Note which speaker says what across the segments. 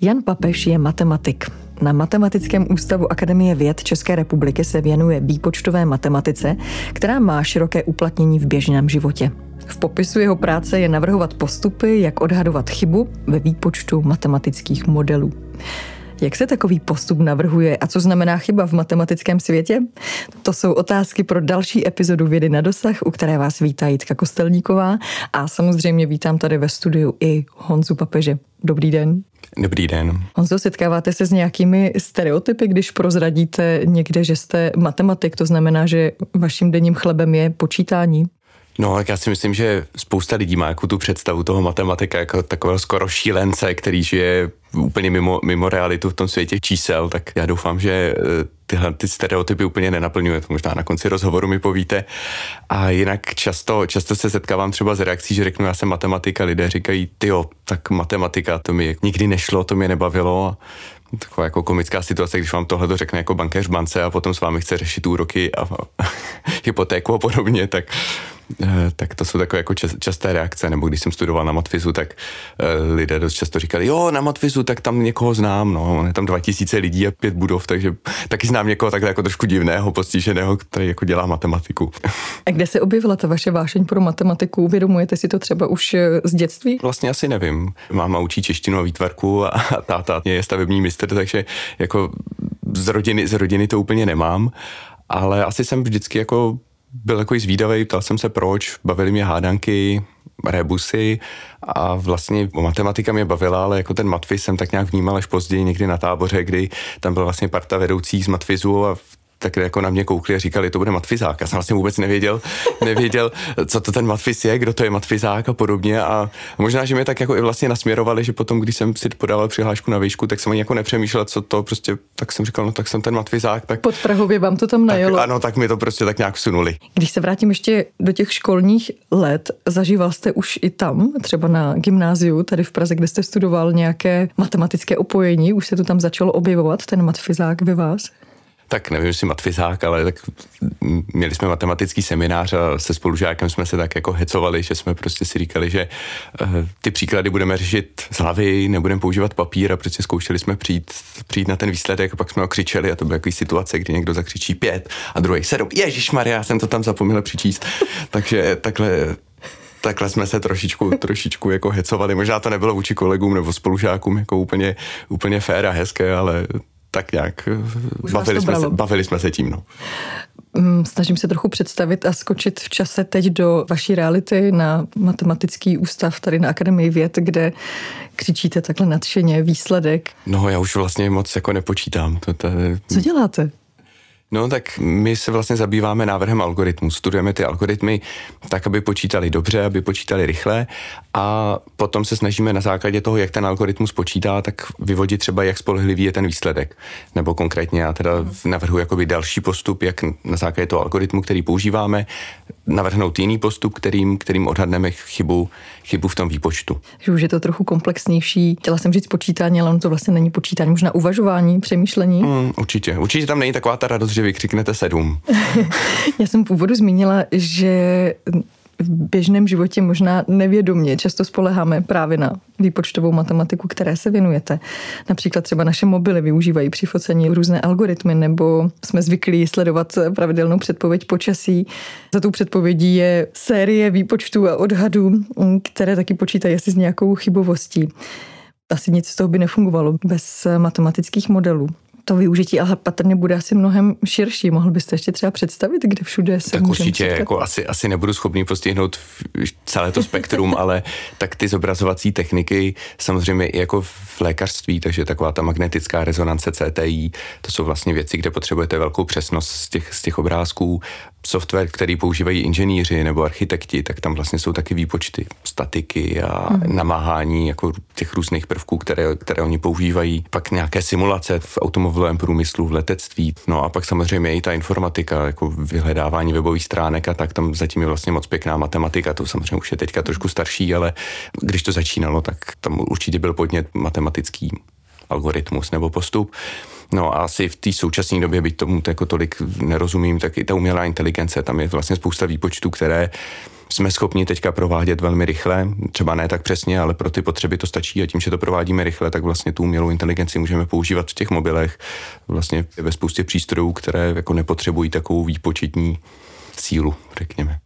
Speaker 1: Jan Papež je matematik. Na Matematickém ústavu Akademie věd České republiky se věnuje výpočtové matematice, která má široké uplatnění v běžném životě. V popisu jeho práce je navrhovat postupy, jak odhadovat chybu ve výpočtu matematických modelů. Jak se takový postup navrhuje a co znamená chyba v matematickém světě? To jsou otázky pro další epizodu Vědy na dosah, u které vás vítá Jitka Kostelníková a samozřejmě vítám tady ve studiu i Honzu Papeže. Dobrý den.
Speaker 2: Dobrý den.
Speaker 1: Honzo, setkáváte se s nějakými stereotypy, když prozradíte někde, že jste matematik, to znamená, že vaším denním chlebem je počítání?
Speaker 2: No, tak já si myslím, že spousta lidí má jako tu představu toho matematika jako takového skoro šílence, který žije úplně mimo, mimo realitu v tom světě čísel, tak já doufám, že eh, tyhle ty stereotypy úplně nenaplňuje, to možná na konci rozhovoru mi povíte. A jinak často, často se setkávám třeba z reakcí, že řeknu, já jsem matematika, lidé říkají, ty jo, tak matematika, to mi nikdy nešlo, to mě nebavilo. Taková jako komická situace, když vám tohle to řekne jako bankéř bance a potom s vámi chce řešit úroky a hypotéku a podobně, tak tak to jsou takové jako časté reakce, nebo když jsem studoval na Matfizu, tak eh, lidé dost často říkali, jo, na Matfizu, tak tam někoho znám, no, on je tam 2000 lidí a pět budov, takže taky znám někoho takhle jako trošku divného, postiženého, který jako dělá matematiku.
Speaker 1: A kde se objevila ta vaše vášeň pro matematiku? Uvědomujete si to třeba už eh, z dětství?
Speaker 2: Vlastně asi nevím. Máma učí češtinu a výtvarku a táta je stavební mistr, takže jako z rodiny, z rodiny to úplně nemám, ale asi jsem vždycky jako byl jako zvídavý, ptal jsem se proč, bavily mě hádanky, rebusy a vlastně matematika mě bavila, ale jako ten matfiz jsem tak nějak vnímal až později někdy na táboře, kdy tam byl vlastně parta vedoucích z matfizu a v tak jako na mě koukli a říkali, to bude matfizák. Já jsem vlastně vůbec nevěděl, nevěděl, co to ten matfiz je, kdo to je matfizák a podobně. A možná, že mě tak jako i vlastně nasměrovali, že potom, když jsem si podával přihlášku na výšku, tak jsem ani jako nepřemýšlel, co to prostě, tak jsem říkal, no tak jsem ten matfizák. Tak,
Speaker 1: Pod Prahově vám to tam najelo.
Speaker 2: Tak, ano, tak mi to prostě tak nějak vsunuli.
Speaker 1: Když se vrátím ještě do těch školních let, zažíval jste už i tam, třeba na gymnáziu, tady v Praze, kde jste studoval nějaké matematické opojení, už se to tam začalo objevovat, ten matfizák ve vás?
Speaker 2: Tak nevím, jestli matfizák, ale tak měli jsme matematický seminář a se spolužákem jsme se tak jako hecovali, že jsme prostě si říkali, že uh, ty příklady budeme řešit z hlavy, nebudeme používat papír a prostě zkoušeli jsme přijít, přijít na ten výsledek a pak jsme ho křičeli a to byly takové situace, kdy někdo zakřičí pět a druhý sedm. Ježíš Maria, jsem to tam zapomněl přičíst. Takže takhle takhle jsme se trošičku, trošičku jako hecovali. Možná to nebylo vůči kolegům nebo spolužákům jako úplně, úplně fér a hezké, ale tak nějak bavili jsme, se, bavili jsme se tím. No.
Speaker 1: Mm, snažím se trochu představit a skočit v čase teď do vaší reality na matematický ústav tady na Akademii věd, kde křičíte takhle nadšeně výsledek.
Speaker 2: No já už vlastně moc jako nepočítám. To, to...
Speaker 1: Co děláte?
Speaker 2: No tak my se vlastně zabýváme návrhem algoritmů. Studujeme ty algoritmy tak, aby počítali dobře, aby počítali rychle a potom se snažíme na základě toho, jak ten algoritmus počítá, tak vyvodit třeba, jak spolehlivý je ten výsledek. Nebo konkrétně já teda navrhuji jakoby další postup, jak na základě toho algoritmu, který používáme, navrhnout jiný postup, kterým, kterým odhadneme chybu, chybu v tom výpočtu.
Speaker 1: Že už je to trochu komplexnější. Chtěla jsem říct počítání, ale ono to vlastně není počítání, možná uvažování, přemýšlení.
Speaker 2: Mm, určitě. Určitě tam není taková ta radost, že vykřiknete sedm.
Speaker 1: Já jsem v úvodu zmínila, že v běžném životě možná nevědomě často spoleháme právě na výpočtovou matematiku, které se věnujete. Například třeba naše mobily využívají při focení různé algoritmy, nebo jsme zvyklí sledovat pravidelnou předpověď počasí. Za tou předpovědí je série výpočtů a odhadů, které taky počítají asi s nějakou chybovostí. Asi nic z toho by nefungovalo bez matematických modelů to využití ale patrně bude asi mnohem širší. Mohl byste ještě třeba představit, kde všude se
Speaker 2: Tak určitě, jako asi, asi nebudu schopný postihnout celé to spektrum, ale tak ty zobrazovací techniky samozřejmě i jako v lékařství, takže taková ta magnetická rezonance CTI, to jsou vlastně věci, kde potřebujete velkou přesnost z těch, z těch obrázků software, který používají inženýři nebo architekti, tak tam vlastně jsou taky výpočty, statiky a hmm. namáhání jako těch různých prvků, které, které oni používají. Pak nějaké simulace v automobilovém průmyslu, v letectví. No a pak samozřejmě i ta informatika, jako vyhledávání webových stránek a tak tam zatím je vlastně moc pěkná matematika. To samozřejmě už je teďka trošku starší, ale když to začínalo, tak tam určitě byl podnět matematický algoritmus nebo postup. No a asi v té současné době, byť tomu jako tolik nerozumím, tak i ta umělá inteligence, tam je vlastně spousta výpočtů, které jsme schopni teďka provádět velmi rychle, třeba ne tak přesně, ale pro ty potřeby to stačí a tím, že to provádíme rychle, tak vlastně tu umělou inteligenci můžeme používat v těch mobilech, vlastně ve spoustě přístrojů, které jako nepotřebují takovou výpočetní sílu, řekněme.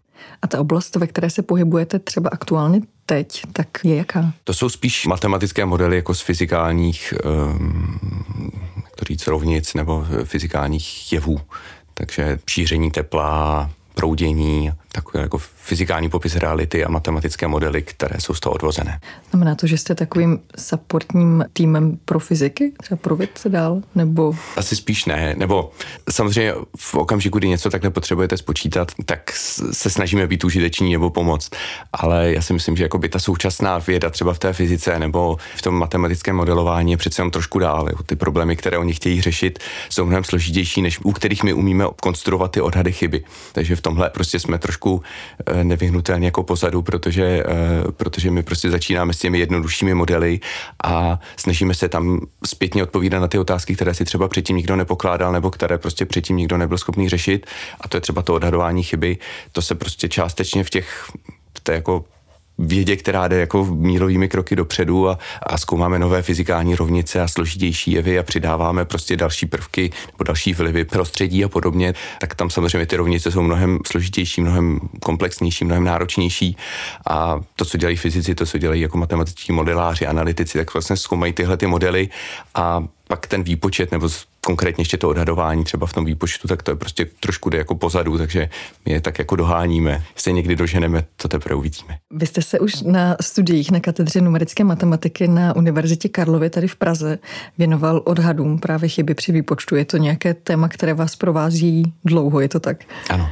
Speaker 1: A ta oblast, ve které se pohybujete třeba aktuálně teď, tak je jaká?
Speaker 2: To jsou spíš matematické modely jako z fyzikálních, um, říct, rovnic nebo fyzikálních jevů. Takže šíření tepla, proudění, takové jako fyzikální popis reality a matematické modely, které jsou z toho odvozené.
Speaker 1: Znamená to, že jste takovým supportním týmem pro fyziky, třeba pro vědce dál, nebo?
Speaker 2: Asi spíš ne, nebo samozřejmě v okamžiku, kdy něco tak nepotřebujete spočítat, tak se snažíme být užiteční nebo pomoct, ale já si myslím, že jako by ta současná věda třeba v té fyzice nebo v tom matematickém modelování je přece jen trošku dál. Ty problémy, které oni chtějí řešit, jsou mnohem složitější, než u kterých my umíme konstruovat ty odhady chyby. Takže v tomhle prostě jsme trošku trošku eh, nevyhnutelně jako pozadu, protože, eh, protože my prostě začínáme s těmi jednoduššími modely a snažíme se tam zpětně odpovídat na ty otázky, které si třeba předtím nikdo nepokládal nebo které prostě předtím nikdo nebyl schopný řešit. A to je třeba to odhadování chyby. To se prostě částečně v těch v té jako vědě, která jde jako mílovými kroky dopředu a, a zkoumáme nové fyzikální rovnice a složitější jevy a přidáváme prostě další prvky nebo další vlivy prostředí a podobně, tak tam samozřejmě ty rovnice jsou mnohem složitější, mnohem komplexnější, mnohem náročnější. A to, co dělají fyzici, to, co dělají jako matematičtí modeláři, analytici, tak vlastně zkoumají tyhle ty modely a pak ten výpočet nebo konkrétně ještě to odhadování třeba v tom výpočtu, tak to je prostě trošku jde jako pozadu, takže my je tak jako doháníme. Jestli někdy doženeme, to teprve uvidíme.
Speaker 1: Vy jste se už na studiích na katedře numerické matematiky na Univerzitě Karlově tady v Praze věnoval odhadům právě chyby při výpočtu. Je to nějaké téma, které vás provází dlouho, je to tak?
Speaker 2: Ano.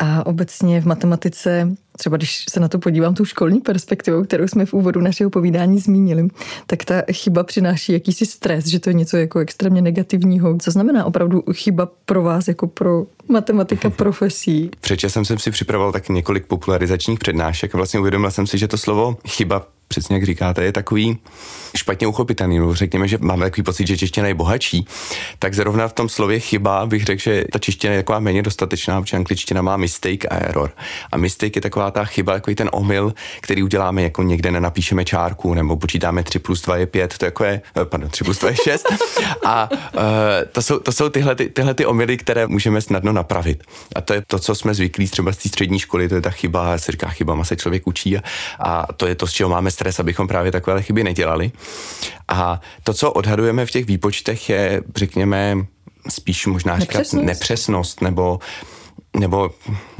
Speaker 1: A obecně v matematice, třeba když se na to podívám tou školní perspektivou, kterou jsme v úvodu našeho povídání zmínili, tak ta chyba přináší jakýsi stres, že to je něco jako extrémně negativního. Co znamená opravdu chyba pro vás, jako pro matematika profesí?
Speaker 2: Předčasem jsem si připravoval tak několik popularizačních přednášek a vlastně uvědomil jsem si, že to slovo chyba přesně jak říkáte, je takový špatně uchopitelný. No, řekněme, že máme takový pocit, že čeština je bohatší. Tak zrovna v tom slově chyba bych řekl, že ta čeština je taková méně dostatečná, protože angličtina má mistake a error. A mistake je taková ta chyba, jako ten omyl, který uděláme, jako někde nenapíšeme čárku, nebo počítáme 3 plus 2 je 5, to jako je, eh, pardon, 3 plus 2 je 6. A uh, to jsou, to jsou tyhle, ty, tyhle ty omily, které můžeme snadno napravit. A to je to, co jsme zvyklí třeba z té střední školy, to je ta chyba, se říká chybama se člověk učí a, a to je to, z čeho máme stres, abychom právě takové chyby nedělali. A to, co odhadujeme v těch výpočtech, je, řekněme, spíš možná nepřesnost. říkat nepřesnost nebo nebo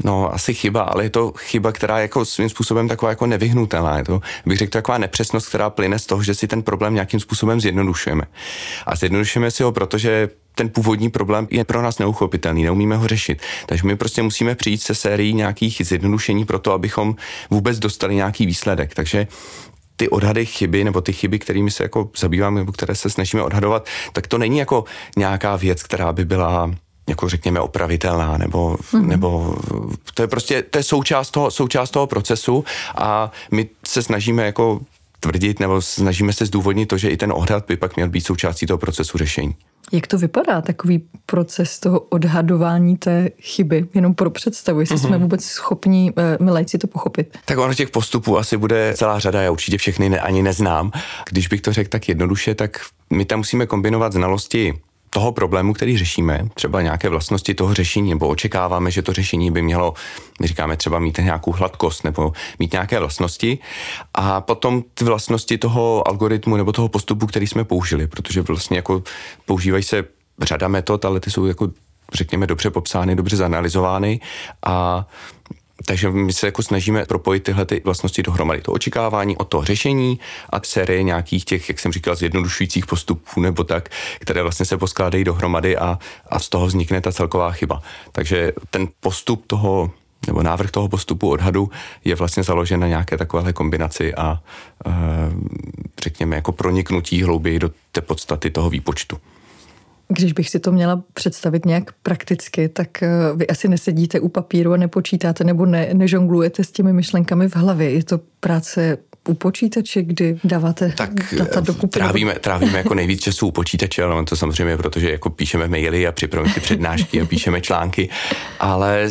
Speaker 2: no asi chyba, ale je to chyba, která je jako svým způsobem taková jako nevyhnutelná. Je to, bych řekl, taková nepřesnost, která plyne z toho, že si ten problém nějakým způsobem zjednodušujeme. A zjednodušujeme si ho, protože ten původní problém je pro nás neuchopitelný, neumíme ho řešit. Takže my prostě musíme přijít se sérií nějakých zjednodušení pro to, abychom vůbec dostali nějaký výsledek. Takže ty odhady chyby nebo ty chyby, kterými se jako zabýváme nebo které se snažíme odhadovat, tak to není jako nějaká věc, která by byla jako řekněme opravitelná, nebo, mm-hmm. nebo to je prostě, to je součást toho, součást toho procesu a my se snažíme jako tvrdit nebo snažíme se zdůvodnit to, že i ten odhad by pak měl být součástí toho procesu řešení.
Speaker 1: Jak to vypadá, takový proces toho odhadování té chyby, jenom pro představu, jestli mm-hmm. jsme vůbec schopni, eh, my lajci, to pochopit?
Speaker 2: Tak ono těch postupů asi bude celá řada, já určitě všechny ne, ani neznám. Když bych to řekl tak jednoduše, tak my tam musíme kombinovat znalosti toho problému, který řešíme, třeba nějaké vlastnosti toho řešení, nebo očekáváme, že to řešení by mělo, my říkáme třeba mít nějakou hladkost nebo mít nějaké vlastnosti. A potom ty vlastnosti toho algoritmu nebo toho postupu, který jsme použili, protože vlastně jako používají se řada metod, ale ty jsou jako řekněme dobře popsány, dobře zanalizovány. A takže my se jako snažíme propojit tyhle ty vlastnosti dohromady. To očekávání od toho řešení a série nějakých těch, jak jsem říkal, zjednodušujících postupů nebo tak, které vlastně se poskládají dohromady a, a z toho vznikne ta celková chyba. Takže ten postup toho nebo návrh toho postupu odhadu je vlastně založen na nějaké takovéhle kombinaci a e, řekněme jako proniknutí hlouběji do té podstaty toho výpočtu.
Speaker 1: Když bych si to měla představit nějak prakticky, tak eh, vy asi nesedíte u papíru a nepočítáte nebo ne, nežonglujete s těmi myšlenkami v hlavě. Je to práce u počítače, kdy dáváte tak data do
Speaker 2: trávíme, trávíme jako nejvíc času u počítače, ale to samozřejmě, protože jako píšeme maily a připravujeme si přednášky a píšeme články, ale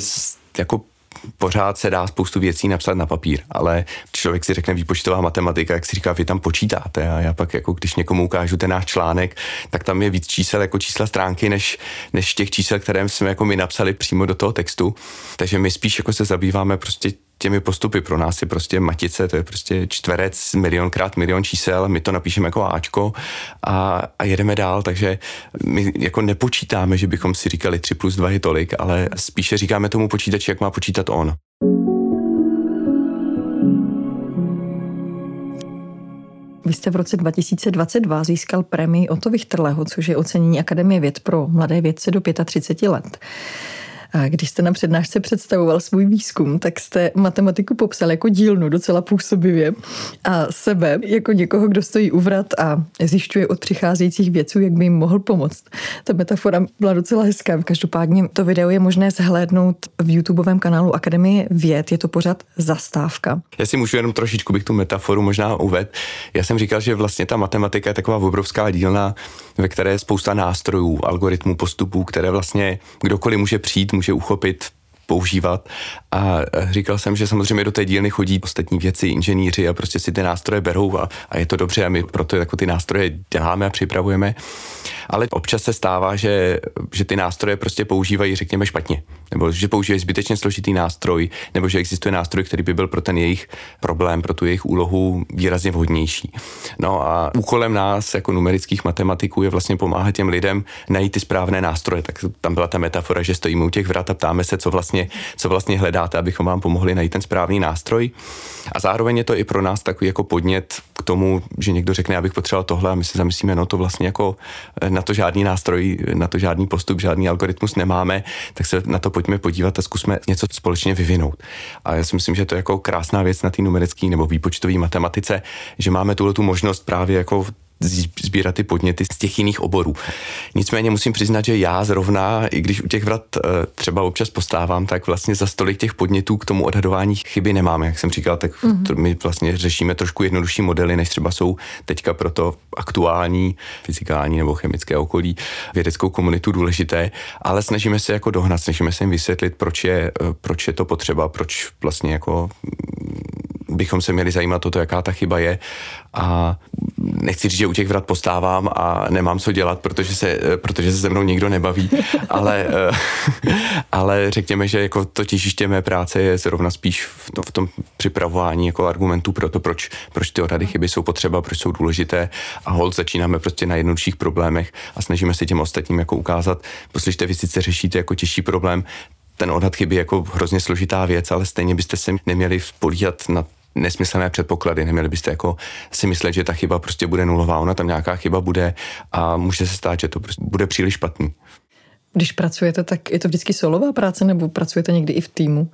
Speaker 2: jako pořád se dá spoustu věcí napsat na papír, ale člověk si řekne výpočtová matematika, jak si říká, vy tam počítáte a já pak jako když někomu ukážu ten náš článek, tak tam je víc čísel jako čísla stránky, než, než těch čísel, které jsme jako my napsali přímo do toho textu. Takže my spíš jako se zabýváme prostě těmi postupy. Pro nás je prostě matice, to je prostě čtverec, milionkrát milion čísel, my to napíšeme jako Ačko a, a jedeme dál, takže my jako nepočítáme, že bychom si říkali 3 plus 2 je tolik, ale spíše říkáme tomu počítači, jak má počítat on.
Speaker 1: Vy jste v roce 2022 získal prémii Otto Wichterleho, což je ocenění Akademie věd pro mladé vědce do 35 let. A když jste na přednášce představoval svůj výzkum, tak jste matematiku popsal jako dílnu docela působivě a sebe jako někoho, kdo stojí u vrat a zjišťuje od přicházejících věců, jak by jim mohl pomoct. Ta metafora byla docela hezká. Každopádně to video je možné zhlédnout v YouTubeovém kanálu Akademie věd. Je to pořád zastávka.
Speaker 2: Já si můžu jenom trošičku bych tu metaforu možná uved. Já jsem říkal, že vlastně ta matematika je taková obrovská dílna, ve které je spousta nástrojů, algoritmů, postupů, které vlastně kdokoliv může přijít, může uchopit používat. A říkal jsem, že samozřejmě do té dílny chodí ostatní věci, inženýři a prostě si ty nástroje berou a, a je to dobře a my proto jako ty nástroje děláme a připravujeme. Ale občas se stává, že, že ty nástroje prostě používají, řekněme, špatně. Nebo že používají zbytečně složitý nástroj, nebo že existuje nástroj, který by byl pro ten jejich problém, pro tu jejich úlohu výrazně vhodnější. No a úkolem nás, jako numerických matematiků, je vlastně pomáhat těm lidem najít ty správné nástroje. Tak tam byla ta metafora, že stojíme u těch vrat a ptáme se, co vlastně, co vlastně hledáte, abychom vám pomohli najít ten správný nástroj. A zároveň je to i pro nás takový jako podnět k tomu, že někdo řekne, abych potřeboval tohle a my si zamyslíme, no to vlastně jako na to žádný nástroj, na to žádný postup, žádný algoritmus nemáme, tak se na to pojďme podívat a zkusme něco společně vyvinout. A já si myslím, že to je jako krásná věc na té numerické nebo výpočtové matematice, že máme tuhle tu možnost právě jako sbírat ty podněty z těch jiných oborů. Nicméně musím přiznat, že já zrovna, i když u těch vrat eh, třeba občas postávám, tak vlastně za stolik těch podnětů k tomu odhadování chyby nemáme. Jak jsem říkal, tak mm-hmm. my vlastně řešíme trošku jednodušší modely, než třeba jsou teďka pro to aktuální fyzikální nebo chemické okolí vědeckou komunitu důležité, ale snažíme se jako dohnat, snažíme se jim vysvětlit, proč je, eh, proč je to potřeba, proč vlastně jako bychom se měli zajímat o to, jaká ta chyba je. A nechci říct, že u těch vrat postávám a nemám co dělat, protože se, protože se se mnou nikdo nebaví, ale, ale řekněme, že jako to těžiště mé práce je zrovna spíš v tom, v tom připravování jako argumentů pro to, proč, proč ty odhady chyby jsou potřeba, proč jsou důležité. A hold začínáme prostě na jednodušších problémech a snažíme se těm ostatním jako ukázat, poslyšte, vy sice řešíte jako těžší problém, ten odhad chyby jako hrozně složitá věc, ale stejně byste se neměli spolíhat na nesmyslné předpoklady. Neměli byste jako si myslet, že ta chyba prostě bude nulová. Ona tam nějaká chyba bude a může se stát, že to prostě bude příliš špatný.
Speaker 1: Když pracujete, tak je to vždycky solová práce nebo pracujete někdy i v týmu?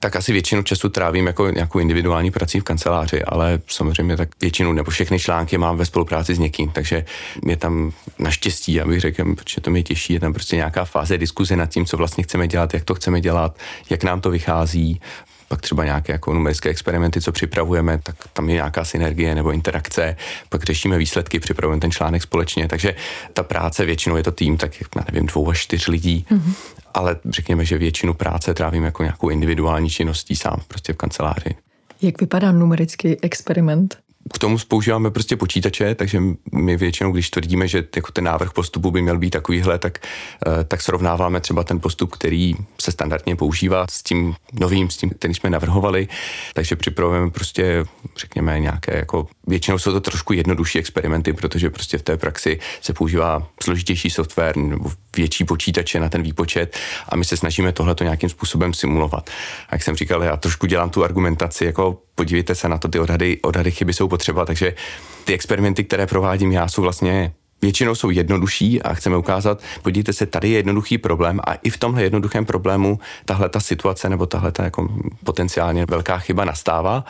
Speaker 2: tak asi většinu času trávím jako nějakou individuální prací v kanceláři, ale samozřejmě tak většinu nebo všechny články mám ve spolupráci s někým, takže je tam naštěstí, abych řekl, protože to mě těší, je tam prostě nějaká fáze diskuze nad tím, co vlastně chceme dělat, jak to chceme dělat, jak nám to vychází, pak třeba nějaké jako numerické experimenty, co připravujeme, tak tam je nějaká synergie nebo interakce, pak řešíme výsledky, připravujeme ten článek společně, takže ta práce většinou je to tým, tak já nevím, dvou až čtyř lidí, mm-hmm. ale řekněme, že většinu práce trávím jako nějakou individuální činností sám prostě v kanceláři.
Speaker 1: Jak vypadá numerický experiment?
Speaker 2: K tomu používáme prostě počítače, takže my většinou, když tvrdíme, že jako ten návrh postupu by měl být takovýhle, tak, eh, tak srovnáváme třeba ten postup, který se standardně používá s tím novým, s tím, který jsme navrhovali, takže připravujeme prostě, řekněme, nějaké jako, většinou jsou to trošku jednodušší experimenty, protože prostě v té praxi se používá složitější software nebo větší počítače na ten výpočet a my se snažíme tohleto nějakým způsobem simulovat. A jak jsem říkal, já trošku dělám tu argumentaci, jako podívejte se na to, ty odhady, odhady chyby jsou potřeba, takže ty experimenty, které provádím já, jsou vlastně většinou jsou jednodušší a chceme ukázat, podívejte se, tady je jednoduchý problém a i v tomhle jednoduchém problému tahle ta situace nebo tahle ta jako potenciálně velká chyba nastává.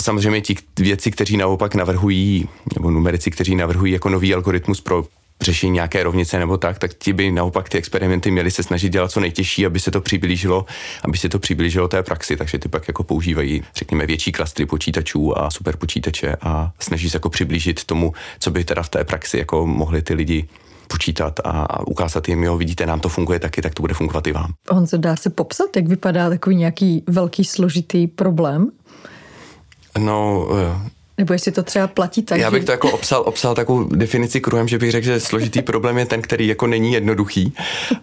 Speaker 2: Samozřejmě ti věci, kteří naopak navrhují, nebo numerici, kteří navrhují jako nový algoritmus pro řešení nějaké rovnice nebo tak, tak ti by naopak ty experimenty měli se snažit dělat co nejtěžší, aby se to přiblížilo, aby se to přiblížilo té praxi, takže ty pak jako používají, řekněme, větší klastry počítačů a superpočítače a snaží se jako přiblížit tomu, co by teda v té praxi jako mohli ty lidi počítat a ukázat jim, jo, vidíte, nám to funguje taky, tak to bude fungovat i vám.
Speaker 1: se dá se popsat, jak vypadá takový nějaký velký složitý problém?
Speaker 2: No,
Speaker 1: eh, nebo jestli to třeba platí tak,
Speaker 2: Já bych to jako obsal, obsal takovou definici kruhem, že bych řekl, že složitý problém je ten, který jako není jednoduchý,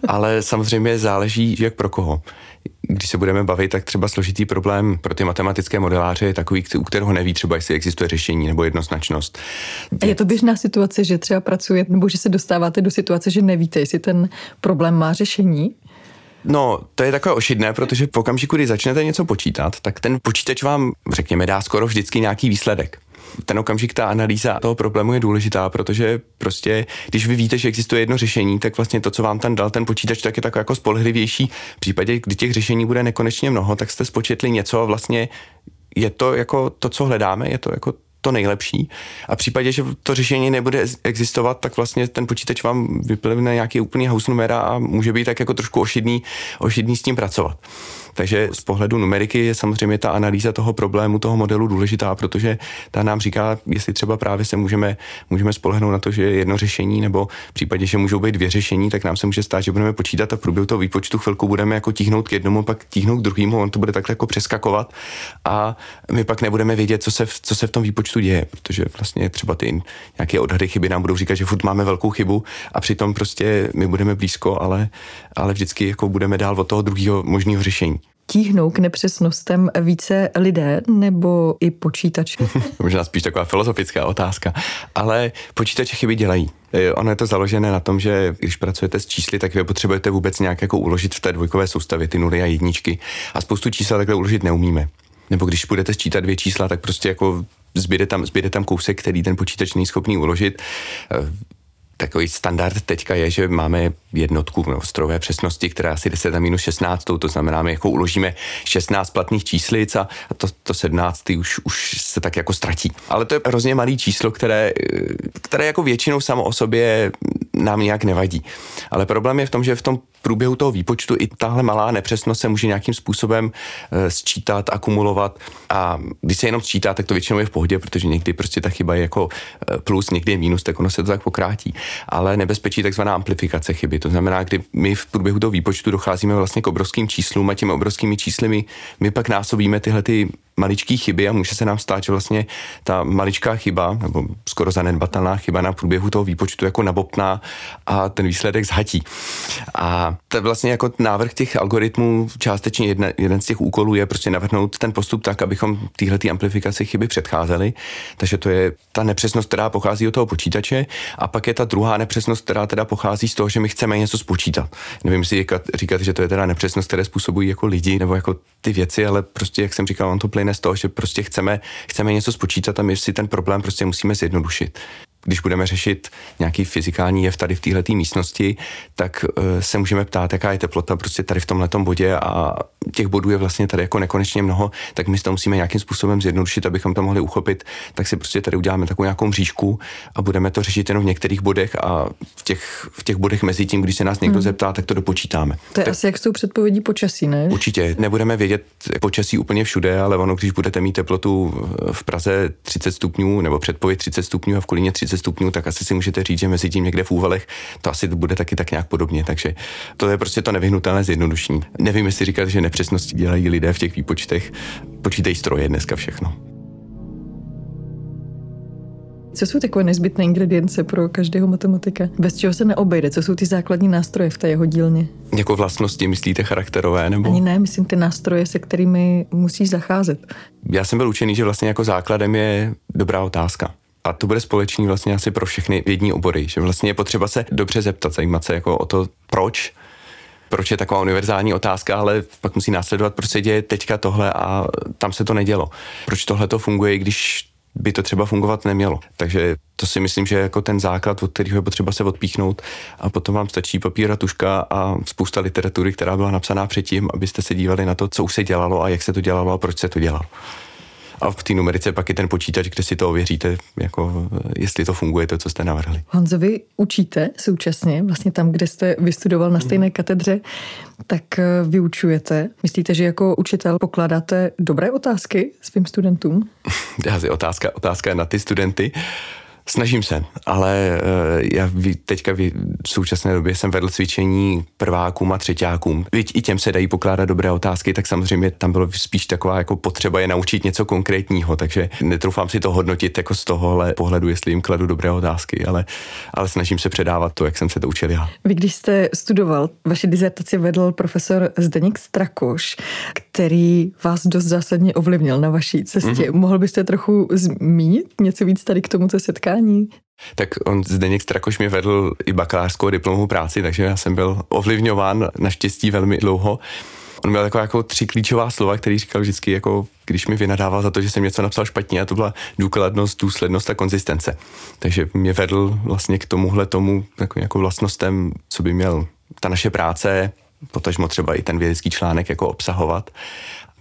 Speaker 2: ale samozřejmě záleží, jak pro koho. Když se budeme bavit, tak třeba složitý problém pro ty matematické modeláře je takový, u kterého neví třeba, jestli existuje řešení nebo jednoznačnost.
Speaker 1: A je to běžná situace, že třeba pracujete, nebo že se dostáváte do situace, že nevíte, jestli ten problém má řešení?
Speaker 2: No, to je takové ošidné, protože v okamžiku, kdy začnete něco počítat, tak ten počítač vám, řekněme, dá skoro vždycky nějaký výsledek ten okamžik, ta analýza toho problému je důležitá, protože prostě, když vy víte, že existuje jedno řešení, tak vlastně to, co vám tam dal ten počítač, tak je tak jako spolehlivější. V případě, kdy těch řešení bude nekonečně mnoho, tak jste spočetli něco a vlastně je to jako to, co hledáme, je to jako to nejlepší. A v případě, že to řešení nebude existovat, tak vlastně ten počítač vám vyplivne nějaký úplný house numera a může být tak jako trošku ošidný, ošidný s tím pracovat. Takže z pohledu numeriky je samozřejmě ta analýza toho problému, toho modelu důležitá, protože ta nám říká, jestli třeba právě se můžeme, můžeme spolehnout na to, že je jedno řešení, nebo v případě, že můžou být dvě řešení, tak nám se může stát, že budeme počítat a v průběhu toho výpočtu chvilku budeme jako tíhnout k jednomu, pak tíhnout k druhému, on to bude takhle jako přeskakovat a my pak nebudeme vědět, co se, v, co se v tom výpočtu děje, protože vlastně třeba ty nějaké odhady chyby nám budou říkat, že furt máme velkou chybu a přitom prostě my budeme blízko, ale, ale vždycky jako budeme dál od toho druhého možného řešení
Speaker 1: tíhnou k nepřesnostem více lidé nebo i počítače?
Speaker 2: Možná spíš taková filozofická otázka, ale počítače chyby dělají. Ono je to založené na tom, že když pracujete s čísly, tak vy potřebujete vůbec nějak jako uložit v té dvojkové soustavě ty nuly a jedničky a spoustu čísel takhle uložit neumíme. Nebo když budete sčítat dvě čísla, tak prostě jako zbyde tam, zbyde tam kousek, který ten počítač není schopný uložit takový standard teďka je, že máme jednotku no, strojové přesnosti, která asi 10 na minus 16, to znamená, my jako uložíme 16 platných číslic a to, to 17 už, už se tak jako ztratí. Ale to je hrozně malý číslo, které, které jako většinou samo o sobě nám nějak nevadí. Ale problém je v tom, že v tom průběhu toho výpočtu i tahle malá nepřesnost se může nějakým způsobem e, sčítat, akumulovat a když se jenom sčítá, tak to většinou je v pohodě, protože někdy prostě ta chyba je jako e, plus, někdy je minus, tak ono se to tak pokrátí. Ale nebezpečí takzvaná amplifikace chyby. To znamená, kdy my v průběhu toho výpočtu docházíme vlastně k obrovským číslům a těmi obrovskými čísly my, my pak násobíme tyhle ty maličké chyby a může se nám stát, že vlastně ta maličká chyba, nebo skoro zanedbatelná chyba na průběhu toho výpočtu jako nabopná a ten výsledek zhatí. A to vlastně jako návrh těch algoritmů, částečně jedna, jeden z těch úkolů je prostě navrhnout ten postup tak, abychom tyhle amplifikaci chyby předcházeli. Takže to je ta nepřesnost, která pochází od toho počítače a pak je ta druhá nepřesnost, která teda pochází z toho, že my chceme něco spočítat. Nevím si říkat, říkat že to je teda nepřesnost, které způsobují jako lidi nebo jako ty věci, ale prostě, jak jsem říkal, on to plyne z toho, že prostě chceme, chceme něco spočítat a my si ten problém prostě musíme zjednodušit když budeme řešit nějaký fyzikální jev tady v této místnosti, tak uh, se můžeme ptát, jaká je teplota prostě tady v tomhle bodě a těch bodů je vlastně tady jako nekonečně mnoho, tak my to musíme nějakým způsobem zjednodušit, abychom to mohli uchopit, tak si prostě tady uděláme takovou nějakou mřížku a budeme to řešit jenom v některých bodech a v těch, v těch bodech mezi tím, když se nás někdo hmm. zeptá, tak to dopočítáme.
Speaker 1: To je
Speaker 2: tak,
Speaker 1: asi jak s tou předpovědí počasí, ne?
Speaker 2: Určitě, nebudeme vědět počasí úplně všude, ale ono, když budete mít teplotu v Praze 30 stupňů nebo předpověď 30 stupňů a v Kolíně 30 stupňů, tak asi si můžete říct, že mezi tím někde v úvalech to asi bude taky tak nějak podobně. Takže to je prostě to nevyhnutelné zjednodušení. Nevím, jestli říkat, že nepřesnosti dělají lidé v těch výpočtech. Počítají stroje dneska všechno.
Speaker 1: Co jsou takové nezbytné ingredience pro každého matematika? Bez čeho se neobejde? Co jsou ty základní nástroje v té jeho dílně?
Speaker 2: Jako vlastnosti myslíte charakterové? Nebo?
Speaker 1: Ani ne, myslím ty nástroje, se kterými musí zacházet.
Speaker 2: Já jsem byl učený, že vlastně jako základem je dobrá otázka a to bude společný vlastně asi pro všechny vědní obory, že vlastně je potřeba se dobře zeptat, zajímat se jako o to, proč, proč je taková univerzální otázka, ale pak musí následovat, proč se děje teďka tohle a tam se to nedělo. Proč tohle to funguje, když by to třeba fungovat nemělo. Takže to si myslím, že je jako ten základ, od kterého je potřeba se odpíchnout a potom vám stačí papír a tuška a spousta literatury, která byla napsaná předtím, abyste se dívali na to, co už se dělalo a jak se to dělalo a proč se to dělalo. A v té numerice pak je ten počítač, kde si to ověříte, jako jestli to funguje, to, co jste navrhli.
Speaker 1: Honzo, vy učíte současně, vlastně tam, kde jste vystudoval na stejné katedře, tak eh, vyučujete. Myslíte, že jako učitel pokládáte dobré otázky svým studentům?
Speaker 2: Asi otázka, otázka na ty studenty. Snažím se, ale uh, já teďka v současné době jsem vedl cvičení prvákům a třetíákům. Byť i těm se dají pokládat dobré otázky, tak samozřejmě tam bylo spíš taková jako potřeba je naučit něco konkrétního, takže netroufám si to hodnotit jako z tohohle pohledu, jestli jim kladu dobré otázky, ale, ale snažím se předávat to, jak jsem se to učil já.
Speaker 1: Vy, když jste studoval, vaši dizertaci vedl profesor Zdeněk Strakoš, který vás dost zásadně ovlivnil na vaší cestě. Mm-hmm. Mohl byste trochu zmínit něco víc tady k tomuto setkání? Vzdělání?
Speaker 2: Tak on Zdeněk Strakoš mi vedl i bakalářskou diplomovou práci, takže já jsem byl ovlivňován naštěstí velmi dlouho. On měl taková jako tři klíčová slova, který říkal vždycky, jako když mi vynadával za to, že jsem něco napsal špatně, a to byla důkladnost, důslednost a konzistence. Takže mě vedl vlastně k tomuhle tomu jako, jako vlastnostem, co by měl ta naše práce, potažmo třeba i ten vědecký článek jako obsahovat.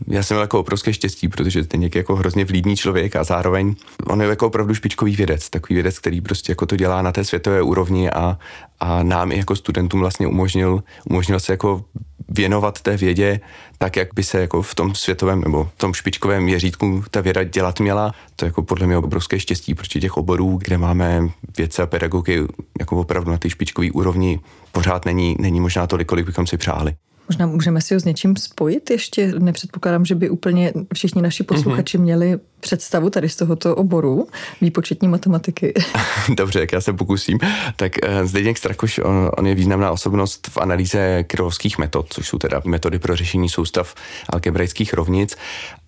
Speaker 2: Já jsem měl jako obrovské štěstí, protože ten je jako hrozně vlídný člověk a zároveň on je jako opravdu špičkový vědec, takový vědec, který prostě jako to dělá na té světové úrovni a, a nám i jako studentům vlastně umožnil, umožnil se jako věnovat té vědě tak, jak by se jako v tom světovém nebo v tom špičkovém měřítku ta věda dělat měla. To je jako podle mě obrovské štěstí, protože těch oborů, kde máme vědce a pedagogy jako opravdu na té špičkové úrovni, pořád není, není možná tolik, kolik bychom si přáli.
Speaker 1: Možná můžeme si ho s něčím spojit ještě. Nepředpokládám, že by úplně všichni naši posluchači mm-hmm. měli představu tady z tohoto oboru výpočetní matematiky.
Speaker 2: Dobře, jak já se pokusím. Tak eh, Zdeněk Strakoš, on, on je významná osobnost v analýze krylovských metod, což jsou teda metody pro řešení soustav algebraických rovnic,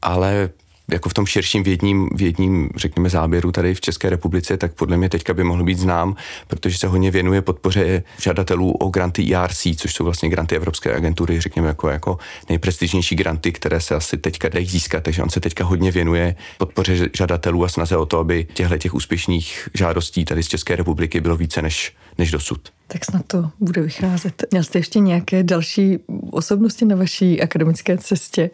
Speaker 2: ale jako v tom širším vědním, vědním, řekněme, záběru tady v České republice, tak podle mě teďka by mohl být znám, protože se hodně věnuje podpoře žadatelů o granty ERC, což jsou vlastně granty Evropské agentury, řekněme, jako, jako nejprestižnější granty, které se asi teďka dají získat, takže on se teďka hodně věnuje podpoře žadatelů a snaze o to, aby těchto těch úspěšných žádostí tady z České republiky bylo více než, než dosud.
Speaker 1: Tak snad to bude vycházet. Měl jste ještě nějaké další osobnosti na vaší akademické cestě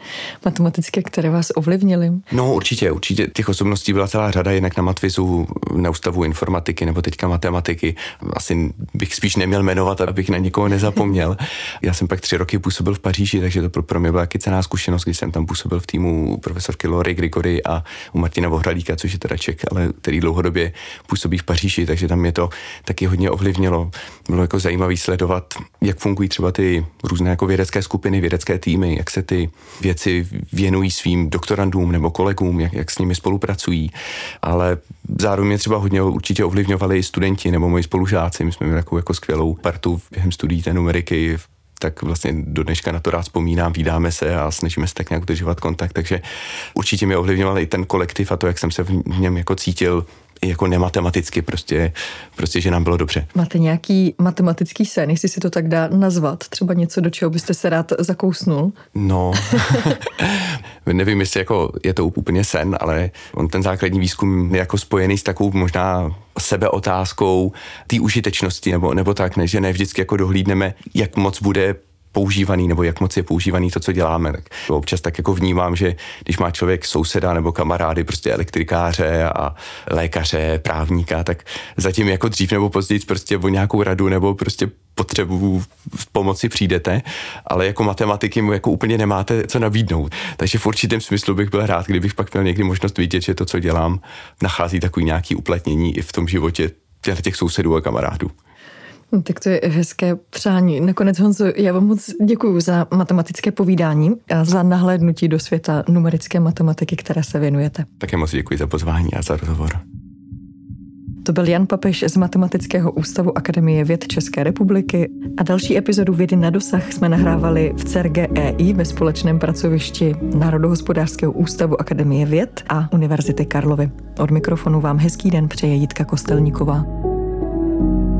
Speaker 1: matematické, které vás ovlivnily?
Speaker 2: No určitě, určitě těch osobností byla celá řada, jinak na Matvizu, na ústavu informatiky nebo teďka matematiky. Asi bych spíš neměl jmenovat, abych na někoho nezapomněl. Já jsem pak tři roky působil v Paříži, takže to pro, pro mě byla taky cená zkušenost, když jsem tam působil v týmu profesorky Lory Grigory a u Martina Vohralíka, což je teda Ček, ale který dlouhodobě působí v Paříži, takže tam mě to taky hodně ovlivnilo bylo jako zajímavé sledovat, jak fungují třeba ty různé jako vědecké skupiny, vědecké týmy, jak se ty věci věnují svým doktorandům nebo kolegům, jak, jak s nimi spolupracují. Ale zároveň mě třeba hodně určitě ovlivňovali studenti nebo moji spolužáci. My jsme měli takovou jako skvělou partu během studií té numeriky tak vlastně do dneška na to rád vzpomínám, vídáme se a snažíme se tak nějak udržovat kontakt, takže určitě mě ovlivňoval i ten kolektiv a to, jak jsem se v něm jako cítil, jako nematematicky, prostě, prostě, že nám bylo dobře.
Speaker 1: Máte nějaký matematický sen, jestli si to tak dá nazvat? Třeba něco, do čeho byste se rád zakousnul?
Speaker 2: No, nevím, jestli jako je to úplně sen, ale on ten základní výzkum je jako spojený s takovou možná sebeotázkou té užitečnosti, nebo, nebo tak, ne, že ne vždycky jako dohlídneme, jak moc bude používaný nebo jak moc je používaný to, co děláme. Tak občas tak jako vnímám, že když má člověk souseda nebo kamarády, prostě elektrikáře a lékaře, právníka, tak zatím jako dřív nebo později prostě o nějakou radu nebo prostě potřebu v pomoci přijdete, ale jako matematiky mu jako úplně nemáte co nabídnout. Takže v určitém smyslu bych byl rád, kdybych pak měl někdy možnost vidět, že to, co dělám, nachází takový nějaký uplatnění i v tom životě těch sousedů a kamarádů.
Speaker 1: No, tak to je hezké přání. Nakonec, Honzo, já vám moc děkuji za matematické povídání a za nahlédnutí do světa numerické matematiky, které se věnujete.
Speaker 2: Také moc děkuji za pozvání a za rozhovor.
Speaker 1: To byl Jan Papež z Matematického ústavu Akademie věd České republiky a další epizodu Vědy na dosah jsme nahrávali v CERGEI ve společném pracovišti Národohospodářského ústavu Akademie věd a Univerzity Karlovy. Od mikrofonu vám hezký den přeje Jitka Kostelníková. thank you